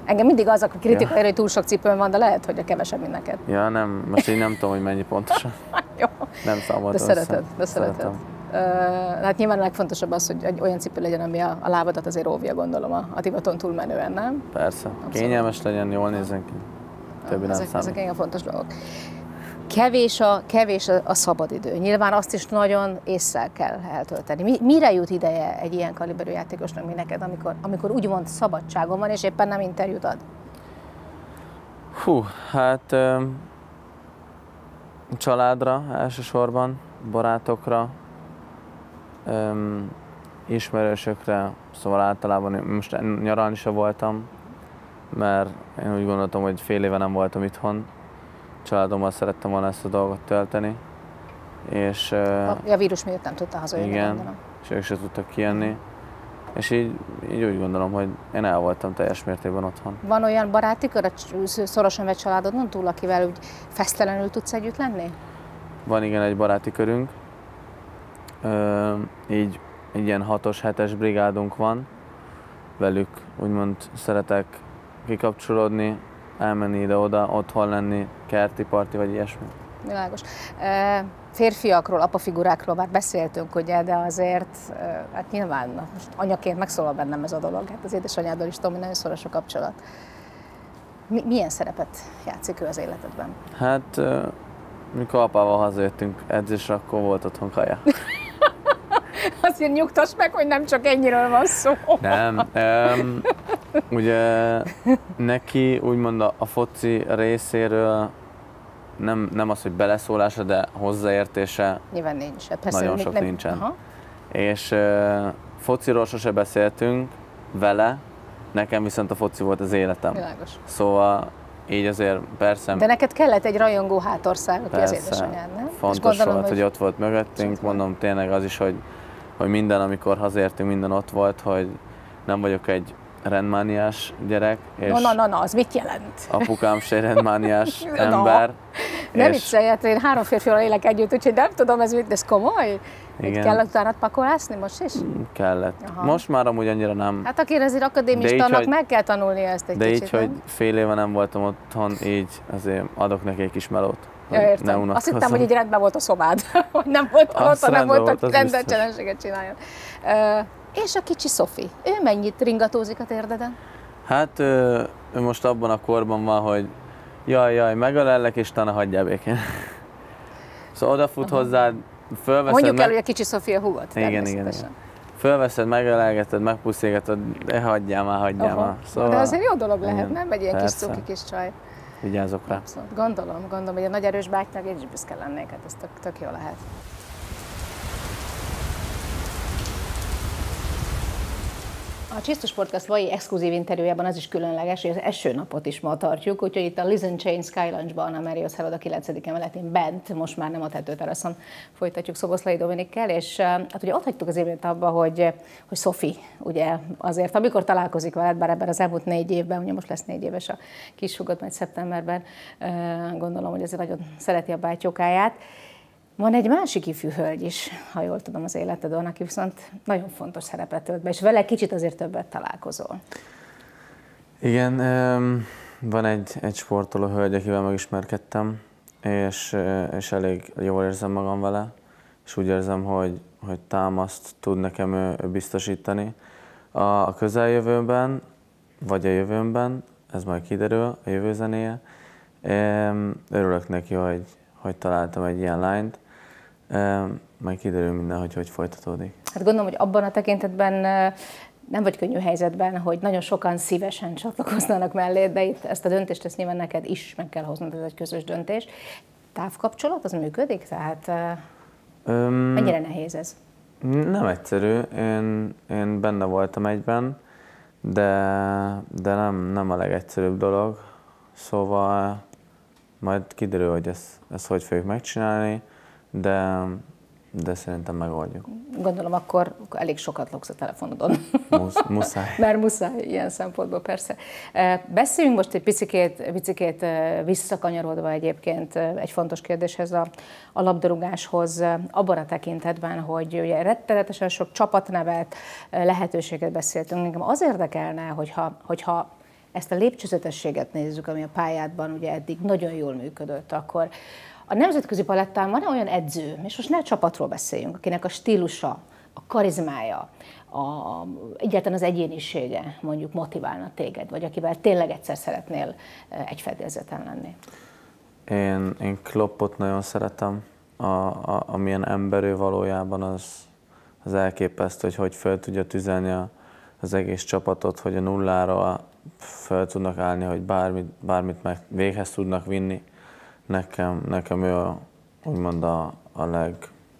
Engem mindig az, aki kritika Ja. hogy túl sok cipőm van, de lehet, hogy a kevesebb, mint neked. Ja, nem, most így nem tudom, hogy mennyi pontosan. Jó, Nem számoltam de szereted, össze. de szereted. Ö, hát nyilván a legfontosabb az, hogy olyan cipő legyen, ami a, a lábadat azért óvja, gondolom, a, a divaton túlmenően, nem? Persze. Kényelmes legyen, jól nézzen ki. Többi nem ezek, ezek számít. igen fontos dolgok. Kevés a, kevés a, szabadidő. Nyilván azt is nagyon észszel kell eltölteni. Mi, mire jut ideje egy ilyen kaliberű játékosnak, mint neked, amikor, amikor úgymond szabadságon van, és éppen nem interjút ad? Hú, hát öm, családra elsősorban, barátokra, öm, ismerősökre, szóval általában most nyaralni se voltam, mert én úgy gondoltam, hogy fél éve nem voltam itthon. Családommal szerettem volna ezt a dolgot tölteni, és, A, a vírus miatt nem tudta hazajönni, igen, gondolom. és ők se tudtak kijönni. És így, így úgy gondolom, hogy én el voltam teljes mértékben otthon. Van olyan baráti kör, szorosan vett családodon túl, akivel úgy fesztelenül tudsz együtt lenni? Van igen egy baráti körünk, Ö, így egy ilyen 6-os, 7-es brigádunk van, velük úgymond szeretek kikapcsolódni, elmenni ide-oda, otthon lenni, kerti parti vagy ilyesmi. Világos. E, Férfiakról, apafigurákról már beszéltünk, ugye, de azért, e, hát nyilván na, most anyaként megszólal bennem ez a dolog. Hát az édesanyáddal is tudom, hogy nagyon szoros a kapcsolat. Mi, milyen szerepet játszik ő az életedben? Hát, mikor apával hazajöttünk edzésre, akkor volt otthon kaja. Azért nyugtass meg, hogy nem csak ennyiről van szó. Nem. Um, ugye neki úgymond a, a foci részéről nem, nem az, hogy beleszólása, de hozzáértése, Nyilván nincs. Hát persze, Nagyon sok nincsen. Aha. és uh, fociról sose beszéltünk vele, nekem viszont a foci volt az életem. Világos. Szóval így azért persze, De neked kellett egy rajongó hátország, aki az persze édesanyád, nem? Fontos gondolom, volt, hogy... ott volt mögöttünk, mondom tényleg az is, hogy, hogy minden, amikor hazértünk, minden ott volt, hogy nem vagyok egy rendmániás gyerek, és Na, na, na, na, az mit jelent? apukám se rendmániás Na. ember. Nem és viccelj, hát én három férfival élek együtt, úgyhogy nem tudom, ez mit, de ez komoly? Hogy Igen. kell utána pakolászni most is? kellett. Aha. Most már amúgy annyira nem. Hát aki azért akadémistának így, hogy- meg kell tanulni ezt egy De kicsit, így, hogy nem? fél éve nem voltam otthon, így azért adok neki egy kis melót. hogy Ja, ne értem. Azt unatkozzon. hittem, hogy így rendben volt a szobád, hogy nem volt otthon, nem rendben volt, volt, hogy csináljon. Ö, és a kicsi Szofi, ő mennyit ringatózik a térdeden? Hát ő, ő most abban a korban van, hogy jaj, jaj, megalellek, és utána hagyjál békén. Szóval odafut hozzád, fölveszed, Mondjuk el, meg... hogy a kicsi Szofi a húgot. Igen, igen, természetesen. igen. Fölveszed, megelelgeted, megpuszígatod, de hagyjál már, hagyjál Aha. már. Szóval De azért jó dolog lehet, igen, nem? Egy ilyen kis persze. cuki kis csaj. Vigyázok rá. Abszolút. Gondolom, gondolom, hogy a nagy erős bátynak én is büszke lennék, hát ez tök, tök jó lehet. A Csisztus Podcast mai exkluzív interjújában az is különleges, hogy az eső napot is ma tartjuk, úgyhogy itt a Listen Chain Sky Lounge-ban, a Marriott Herod a 9. emeletén bent, most már nem a tetőteraszon folytatjuk Szoboszlai Dominikkel, és hát ugye ott hagytuk az évet abba, hogy, hogy Sophie, ugye azért, amikor találkozik veled, bár ebben az elmúlt négy évben, ugye most lesz négy éves a kishugot, majd szeptemberben, gondolom, hogy azért nagyon szereti a bátyókáját, van egy másik ifjú hölgy is, ha jól tudom az életedon, aki viszont nagyon fontos szerepet tölt be, és vele kicsit azért többet találkozol. Igen, van egy, egy sportoló hölgy, akivel megismerkedtem, és, ö, és elég jól érzem magam vele, és úgy érzem, hogy, hogy támaszt tud nekem ő, ő biztosítani. A, a közeljövőben, vagy a jövőmben, ez majd kiderül, a jövő zenéje. Örülök neki, hogy, hogy találtam egy ilyen lányt. Majd kiderül minden, hogy hogy folytatódik. Hát gondolom, hogy abban a tekintetben nem vagy könnyű helyzetben, hogy nagyon sokan szívesen csatlakoznának mellé, de itt ezt a döntést ezt nyilván neked is meg kell hoznod, ez egy közös döntés. Távkapcsolat, az működik? Tehát Öm, Mennyire nehéz ez? Nem egyszerű. Én, én benne voltam egyben, de, de nem, nem a legegyszerűbb dolog. Szóval majd kiderül, hogy ezt, ezt hogy fogjuk megcsinálni, de de szerintem megoldjuk. Gondolom, akkor elég sokat logsz a telefonodon. Musz, muszáj. Mert muszáj, ilyen szempontból persze. Beszéljünk most egy picikét, picikét visszakanyarodva egyébként egy fontos kérdéshez, a, a labdarúgáshoz, abban a tekintetben, hogy ugye rettenetesen sok csapatnevet, lehetőséget beszéltünk. Engem az érdekelne, hogyha, hogyha ezt a lépcsőzetességet nézzük, ami a pályádban ugye eddig nagyon jól működött, akkor a nemzetközi palettán van olyan edző, és most ne a csapatról beszéljünk, akinek a stílusa, a karizmája, a, egyáltalán az egyénisége mondjuk motiválna téged, vagy akivel tényleg egyszer szeretnél eh, egy fedélzeten lenni? Én, én Kloppot nagyon szeretem. A, a, amilyen emberő valójában az, az elképesztő, hogy hogy fel tudja tüzelni a, az egész csapatot, hogy a nullára fel tudnak állni, hogy bármit, bármit meg véghez tudnak vinni Nekem, nekem ő a, úgymond a, a leg,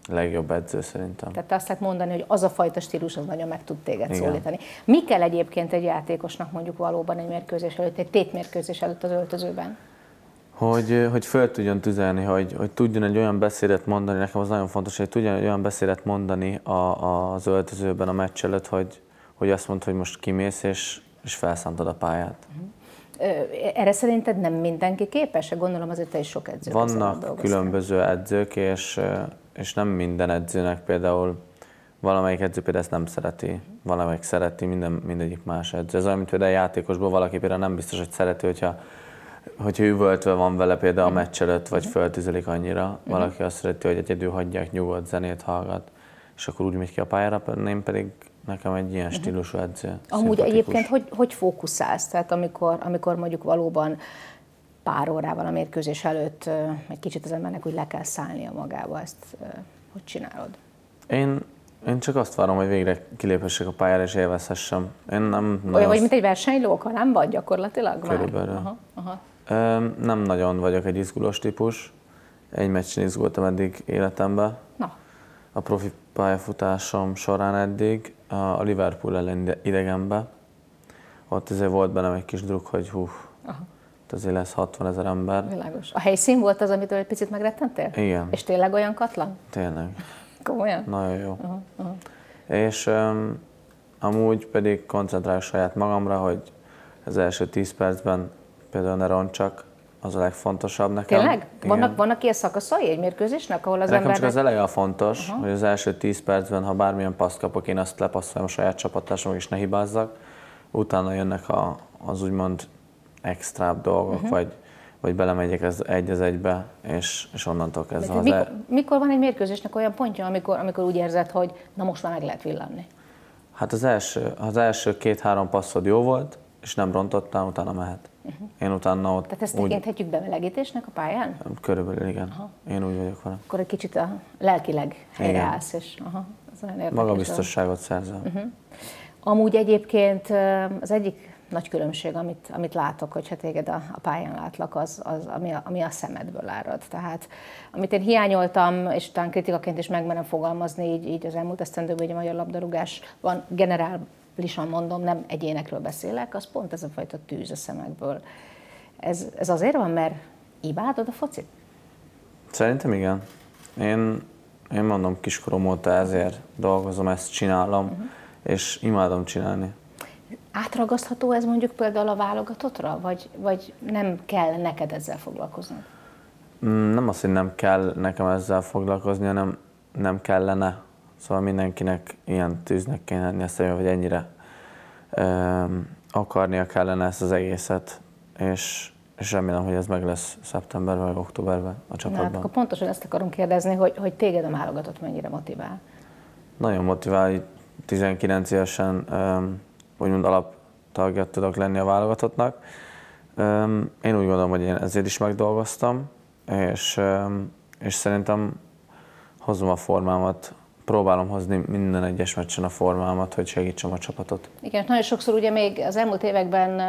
legjobb edző szerintem. Tehát azt lehet mondani, hogy az a fajta stílus az nagyon meg tud téged Igen. szólítani. Mi kell egyébként egy játékosnak mondjuk valóban egy mérkőzés előtt, egy tétmérkőzés előtt az öltözőben? Hogy, hogy föl tudjon tüzelni, hogy, hogy tudjon egy olyan beszédet mondani, nekem az nagyon fontos, hogy tudjon egy olyan beszédet mondani a, a, az öltözőben a meccs előtt, hogy, hogy azt mondta, hogy most kimész és, és felszántod a pályát. Uh-huh. Erre szerinted nem mindenki képes? Gondolom azért te is sok edző. Vannak különböző edzők, és, és nem minden edzőnek például valamelyik edző például ezt nem szereti, valamelyik szereti, minden, mindegyik más edző. Ez olyan, mint például a játékosból valaki például nem biztos, hogy szereti, hogyha hogyha üvöltve van vele például a meccs előtt, vagy föltüzelik annyira, valaki azt szereti, hogy egyedül hagyják nyugodt zenét hallgat, és akkor úgy megy ki a pályára, én pedig Nekem egy ilyen mhm. stílusú edző. Amúgy egyébként hogy, hogy fókuszálsz? Tehát amikor, amikor mondjuk valóban pár órával a mérkőzés előtt egy kicsit az embernek úgy le kell szállnia magába, ezt hogy csinálod? Én, én csak azt várom, hogy végre kiléphessek a pályára és élvezhessem. Én nem Olyan vagy, mint egy versenyló, ha nem vagy gyakorlatilag Körülbelül. Már? Aha, aha. Nem nagyon vagyok egy izgulós típus. Egy meccsen izgultam eddig életemben. Na. A profi pályafutásom során eddig a Liverpool ellen idegenbe. Ott azért volt bennem egy kis druk, hogy hú, Aha. azért lesz 60 ezer ember. Világos. A helyszín volt az, amitől egy picit megrettentél? Igen. És tényleg olyan katlan? Tényleg. Komolyan? Nagyon jó. Aha. És um, amúgy pedig koncentrálok saját magamra, hogy az első 10 percben például ne roncsak, az a legfontosabb nekem. Tényleg? Vannak, vannak ilyen szakaszai egy mérkőzésnek, ahol az Nekem embernek... csak az eleje a fontos, uh-huh. hogy az első 10 percben, ha bármilyen paszt kapok, én azt lepasszoljam a saját csapattársamok, és ne hibázzak. Utána jönnek a, az úgymond extrább dolgok, uh-huh. vagy, vagy belemegyek ez egy az egybe, és, és onnantól kezdve. Az mikor, mikor van egy mérkőzésnek olyan pontja, amikor, amikor úgy érzed, hogy na most már meg lehet villanni? Hát az első, az első két-három passzod jó volt, és nem rontottál, utána mehet. Uh-huh. Én utána ott Tehát ezt úgy... tekinthetjük bemelegítésnek a pályán? Körülbelül igen. Aha. Én úgy vagyok vele. Akkor egy kicsit a lelkileg helyreállsz, és aha, az olyan érdekes. Magabiztosságot szerzel. Uh-huh. Amúgy egyébként az egyik nagy különbség, amit, amit látok, hogyha téged a, a pályán látlak, az, az ami, a, ami a szemedből árad. Tehát amit én hiányoltam, és talán kritikaként is megmenem fogalmazni így, így az elmúlt esztendőben, hogy a magyar labdarúgás van generál lisan mondom, nem egyénekről beszélek, az pont ez a fajta tűz a szemekből. Ez, ez azért van, mert imádod a focit? Szerintem igen. Én, én mondom, kiskorom óta ezért dolgozom, ezt csinálom, uh-huh. és imádom csinálni. Átragasztható ez mondjuk például a válogatottra, vagy, vagy nem kell neked ezzel foglalkozni? Mm, nem az, hogy nem kell nekem ezzel foglalkozni, hanem nem kellene. Szóval mindenkinek ilyen tűznek kéne lenni a személy, hogy ennyire um, akarnia kellene ezt az egészet, és, és remélem, hogy ez meg lesz szeptemberben vagy októberben a csapatban. Na, akkor pontosan ezt akarom kérdezni, hogy, hogy téged a válogatott mennyire motivál? Nagyon motivál, 19 évesen um, úgymond alaptagja tudok lenni a válogatottnak. Um, én úgy gondolom, hogy én ezért is megdolgoztam, és, um, és szerintem hozom a formámat próbálom hozni minden egyes meccsen a formámat, hogy segítsem a csapatot. Igen, nagyon sokszor ugye még az elmúlt években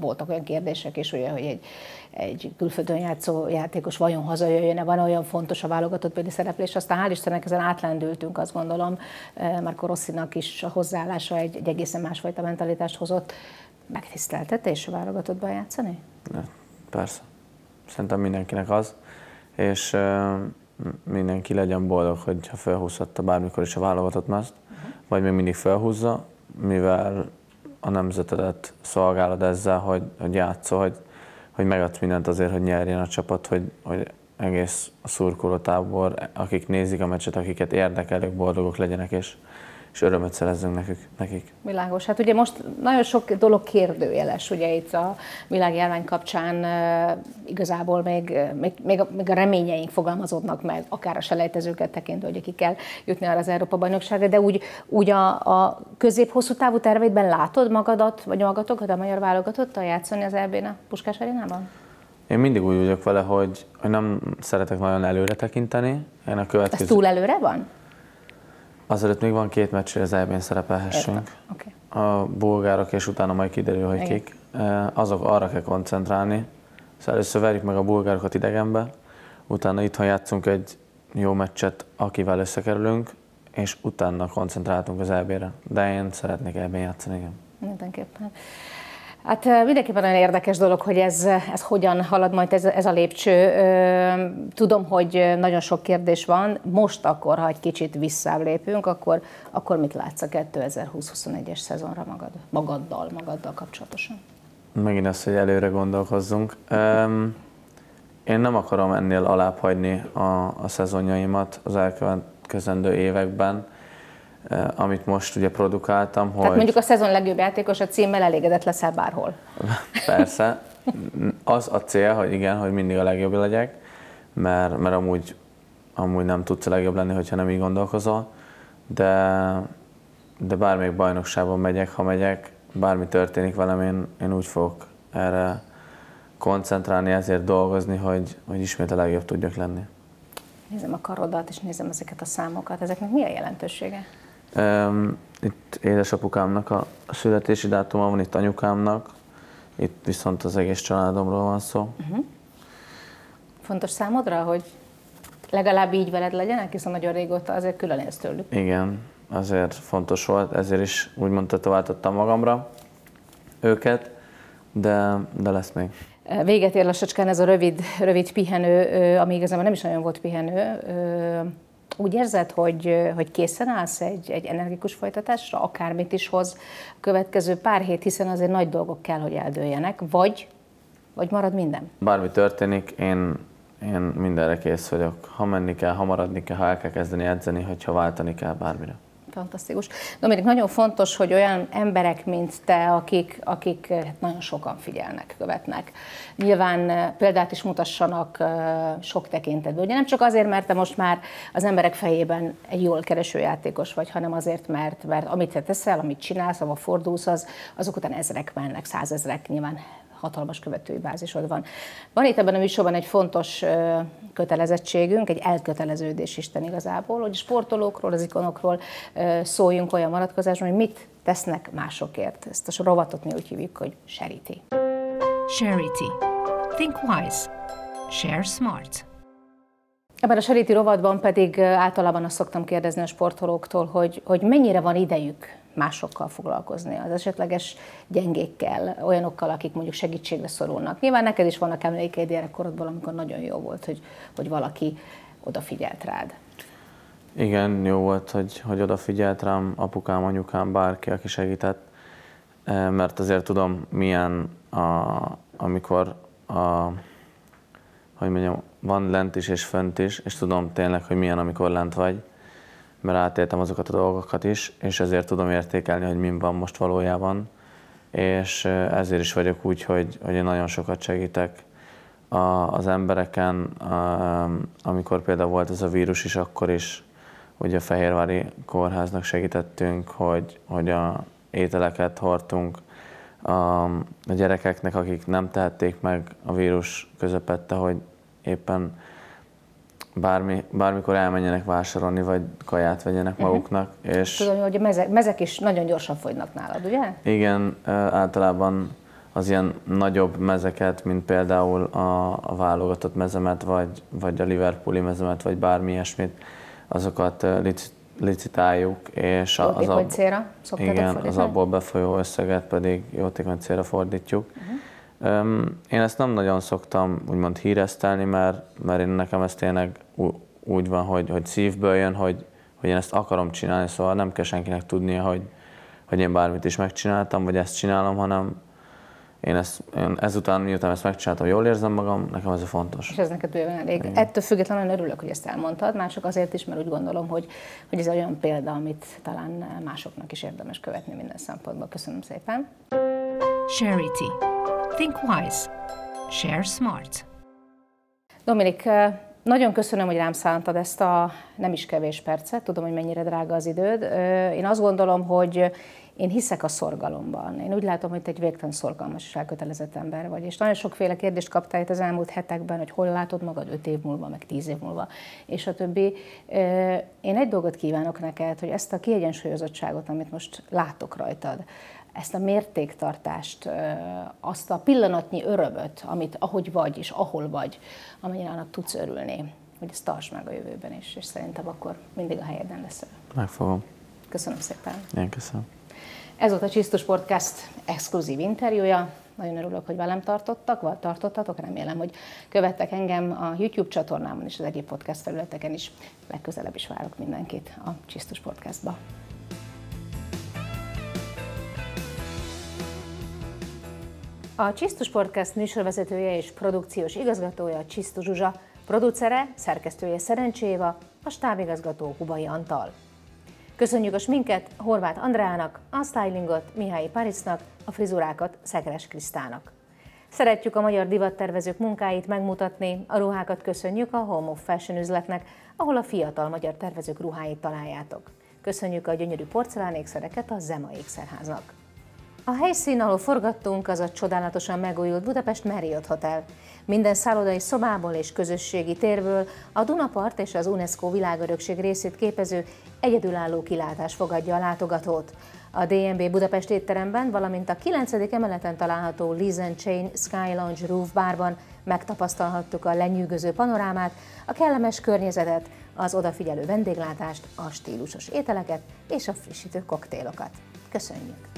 voltak olyan kérdések is, ugye, hogy egy, egy külföldön játszó játékos vajon hazajöjjön-e, van olyan fontos a válogatott például szereplés, aztán hál' Istennek ezen átlendültünk, azt gondolom, Marco Rosszinak is a hozzáállása egy, egy egészen másfajta mentalitást hozott. Megtiszteltetés a válogatottban játszani? Persze. Szerintem mindenkinek az, és mindenki legyen boldog, hogy ha felhúzhatta bármikor is a válogatott mezt, uh-huh. vagy még mindig felhúzza, mivel a nemzetedet szolgálod ezzel, hogy, hogy játszol, hogy, hogy megadsz mindent azért, hogy nyerjen a csapat, hogy, hogy egész a szurkolótábor, akik nézik a meccset, akiket érdekel, boldogok legyenek, és, és örömöt szerezzünk nekik, nekik. Világos. Hát ugye most nagyon sok dolog kérdőjeles, ugye itt a világjárvány kapcsán igazából még, még, még, a, még a reményeink fogalmazódnak meg, akár a selejtezőket tekintve, hogy ki kell jutni arra az Európa bajnokságra, de úgy, úgy a, a közép-hosszú távú terveidben látod magadat, vagy magatokat a magyar válogatottal játszani az EB-n a Puskás arénában? Én mindig úgy vagyok vele, hogy, hogy nem szeretek nagyon előre tekinteni. Én a következő... Ez túl előre van? Azelőtt még van két meccs, hogy az EB-n szerepelhessünk. Okay. A bulgárok, és utána majd kiderül, hogy Igen. kik. Azok arra kell koncentrálni. Szóval először verjük meg a bulgárokat idegenbe, utána itthon játszunk egy jó meccset, akivel összekerülünk, és utána koncentráltunk az EB-re. De én szeretnék EB-n játszani, igen. Mindenképpen. Hát mindenképpen nagyon érdekes dolog, hogy ez, ez hogyan halad majd ez, ez a lépcső. Tudom, hogy nagyon sok kérdés van. Most akkor, ha egy kicsit visszalépünk, akkor, akkor mit látsz a 2020-21-es szezonra magad, magaddal, magaddal kapcsolatosan? Megint az, hogy előre gondolkozzunk. Én nem akarom ennél alább hagyni a, a szezonjaimat az elkövetkezendő években amit most ugye produkáltam. Tehát hogy... mondjuk a szezon legjobb játékos a címmel elégedett leszel bárhol. Persze. Az a cél, hogy igen, hogy mindig a legjobb legyek, mert, mert amúgy, amúgy nem tudsz a legjobb lenni, hogyha nem így gondolkozol, de, de bármelyik bajnokságban megyek, ha megyek, bármi történik velem, én, én úgy fogok erre koncentrálni, ezért dolgozni, hogy, hogy ismét a legjobb tudjak lenni. Nézem a karodat, és nézem ezeket a számokat. Ezeknek mi a jelentősége? Itt édesapukámnak a születési dátuma van, itt anyukámnak, itt viszont az egész családomról van szó. Uh-huh. Fontos számodra, hogy legalább így veled legyenek, hiszen nagyon régóta azért külön élsz tőlük. Igen, azért fontos volt, ezért is úgymond tetováltattam magamra őket, de, de lesz még. Véget ér lassacskán ez a rövid, rövid pihenő, ami igazából nem is nagyon volt pihenő, úgy érzed, hogy, hogy készen állsz egy, egy energikus folytatásra, akármit is hoz a következő pár hét, hiszen azért nagy dolgok kell, hogy eldőljenek, vagy, vagy marad minden? Bármi történik, én, én mindenre kész vagyok. Ha menni kell, ha maradni kell, ha el kell kezdeni edzeni, hogyha váltani kell bármire. Fantasztikus. Dominik, nagyon fontos, hogy olyan emberek, mint te, akik, akik hát nagyon sokan figyelnek, követnek, nyilván eh, példát is mutassanak eh, sok tekintetben. Ugye nem csak azért, mert te most már az emberek fejében egy jól kereső játékos vagy, hanem azért, mert, mert amit te teszel, amit csinálsz, ahol fordulsz, az, azok után ezrek mennek, százezrek, nyilván hatalmas követői bázisod van. Van itt ebben a műsorban egy fontos kötelezettségünk, egy elköteleződés Isten igazából, hogy sportolókról, az ikonokról szóljunk olyan vonatkozásban, hogy mit tesznek másokért. Ezt a rovatot mi úgy hívjuk, hogy charity. Charity. Think wise. Share smart. Ebben a Charity rovatban pedig általában azt szoktam kérdezni a sportolóktól, hogy, hogy mennyire van idejük másokkal foglalkozni, az esetleges gyengékkel, olyanokkal, akik mondjuk segítségre szorulnak. Nyilván neked is vannak emlékeid gyerekkorodból, amikor nagyon jó volt, hogy, hogy valaki odafigyelt rád. Igen, jó volt, hogy, hogy odafigyelt rám apukám, anyukám, bárki, aki segített, eh, mert azért tudom, milyen, a, amikor a, hogy mondjam, van lent is és fönt is, és tudom tényleg, hogy milyen, amikor lent vagy mert átéltem azokat a dolgokat is, és ezért tudom értékelni, hogy mi van most valójában. És ezért is vagyok úgy, hogy, hogy én nagyon sokat segítek a, az embereken, a, amikor például volt ez a vírus is, akkor is ugye a Fehérvári Kórháznak segítettünk, hogy, hogy a ételeket hordtunk a, a gyerekeknek, akik nem tehették meg a vírus közepette, hogy éppen bármi, bármikor elmenjenek vásárolni, vagy kaját vegyenek maguknak. Uh-huh. És Tudom, hogy a mezek, mezek is nagyon gyorsan fogynak nálad, ugye? igen, általában az ilyen nagyobb mezeket, mint például a, a válogatott mezemet, vagy, vagy a Liverpooli mezemet, vagy bármi ilyesmit, azokat ö, lici- licitáljuk, és az, ab, célra igen, az abból befolyó összeget pedig jótékony célra fordítjuk. Öm, Én ezt nem nagyon szoktam úgymond híresztelni, mert, mert én nekem ez tényleg úgy van, hogy, hogy szívből jön, hogy, hogy én ezt akarom csinálni, szóval nem kell senkinek tudnia, hogy, hogy én bármit is megcsináltam, vagy ezt csinálom, hanem én, ezt, én ezután, miután ezt megcsináltam, jól érzem magam, nekem ez a fontos. És ez neked bőven elég. Ettől függetlenül örülök, hogy ezt elmondtad, már csak azért is, mert úgy gondolom, hogy, hogy ez egy olyan példa, amit talán másoknak is érdemes követni minden szempontból. Köszönöm szépen. Charity. Think wise. Share smart. Dominik, eh, nagyon köszönöm, hogy rám szántad ezt a nem is kevés percet. Tudom, hogy mennyire drága az időd. Eh, Én azt gondolom, hogy én hiszek a szorgalomban. Én úgy látom, hogy te egy végtelen szorgalmas és elkötelezett ember vagy. És nagyon sokféle kérdést kaptál itt az elmúlt hetekben, hogy hol látod magad öt év múlva, meg tíz év múlva, és a többi. Eh, Én egy dolgot kívánok neked, hogy ezt a kiegyensúlyozottságot, amit most látok rajtad, ezt a mértéktartást, azt a pillanatnyi örömöt, amit ahogy vagy és ahol vagy, amennyire annak tudsz örülni, hogy ezt tartsd meg a jövőben is, és szerintem akkor mindig a helyeden leszel. Megfogom. Köszönöm szépen. Én köszönöm. Ez volt a Csisztus Podcast exkluzív interjúja. Nagyon örülök, hogy velem tartottak, vagy tartottatok. Remélem, hogy követtek engem a YouTube csatornámon és az egyéb podcast felületeken is. Legközelebb is várok mindenkit a Csisztus Podcastba. A Csisztus Podcast műsorvezetője és produkciós igazgatója Csisztu Zsuzsa, producere, szerkesztője Szerencsi Éva, a stábigazgató Kubai Antal. Köszönjük a sminket Horváth Andrának, a stylingot Mihály Parisnak, a frizurákat Szekeres Krisztának. Szeretjük a magyar divattervezők munkáit megmutatni, a ruhákat köszönjük a Home of Fashion üzletnek, ahol a fiatal magyar tervezők ruháit találjátok. Köszönjük a gyönyörű porcelánékszereket a Zema ékszerháznak. A helyszín, ahol forgattunk, az a csodálatosan megújult Budapest Marriott Hotel. Minden szállodai szobából és közösségi térből a Dunapart és az UNESCO világörökség részét képező egyedülálló kilátás fogadja a látogatót. A DNB Budapest étteremben, valamint a 9. emeleten található Liz Chain Sky Lounge Roof Barban megtapasztalhattuk a lenyűgöző panorámát, a kellemes környezetet, az odafigyelő vendéglátást, a stílusos ételeket és a frissítő koktélokat. Köszönjük!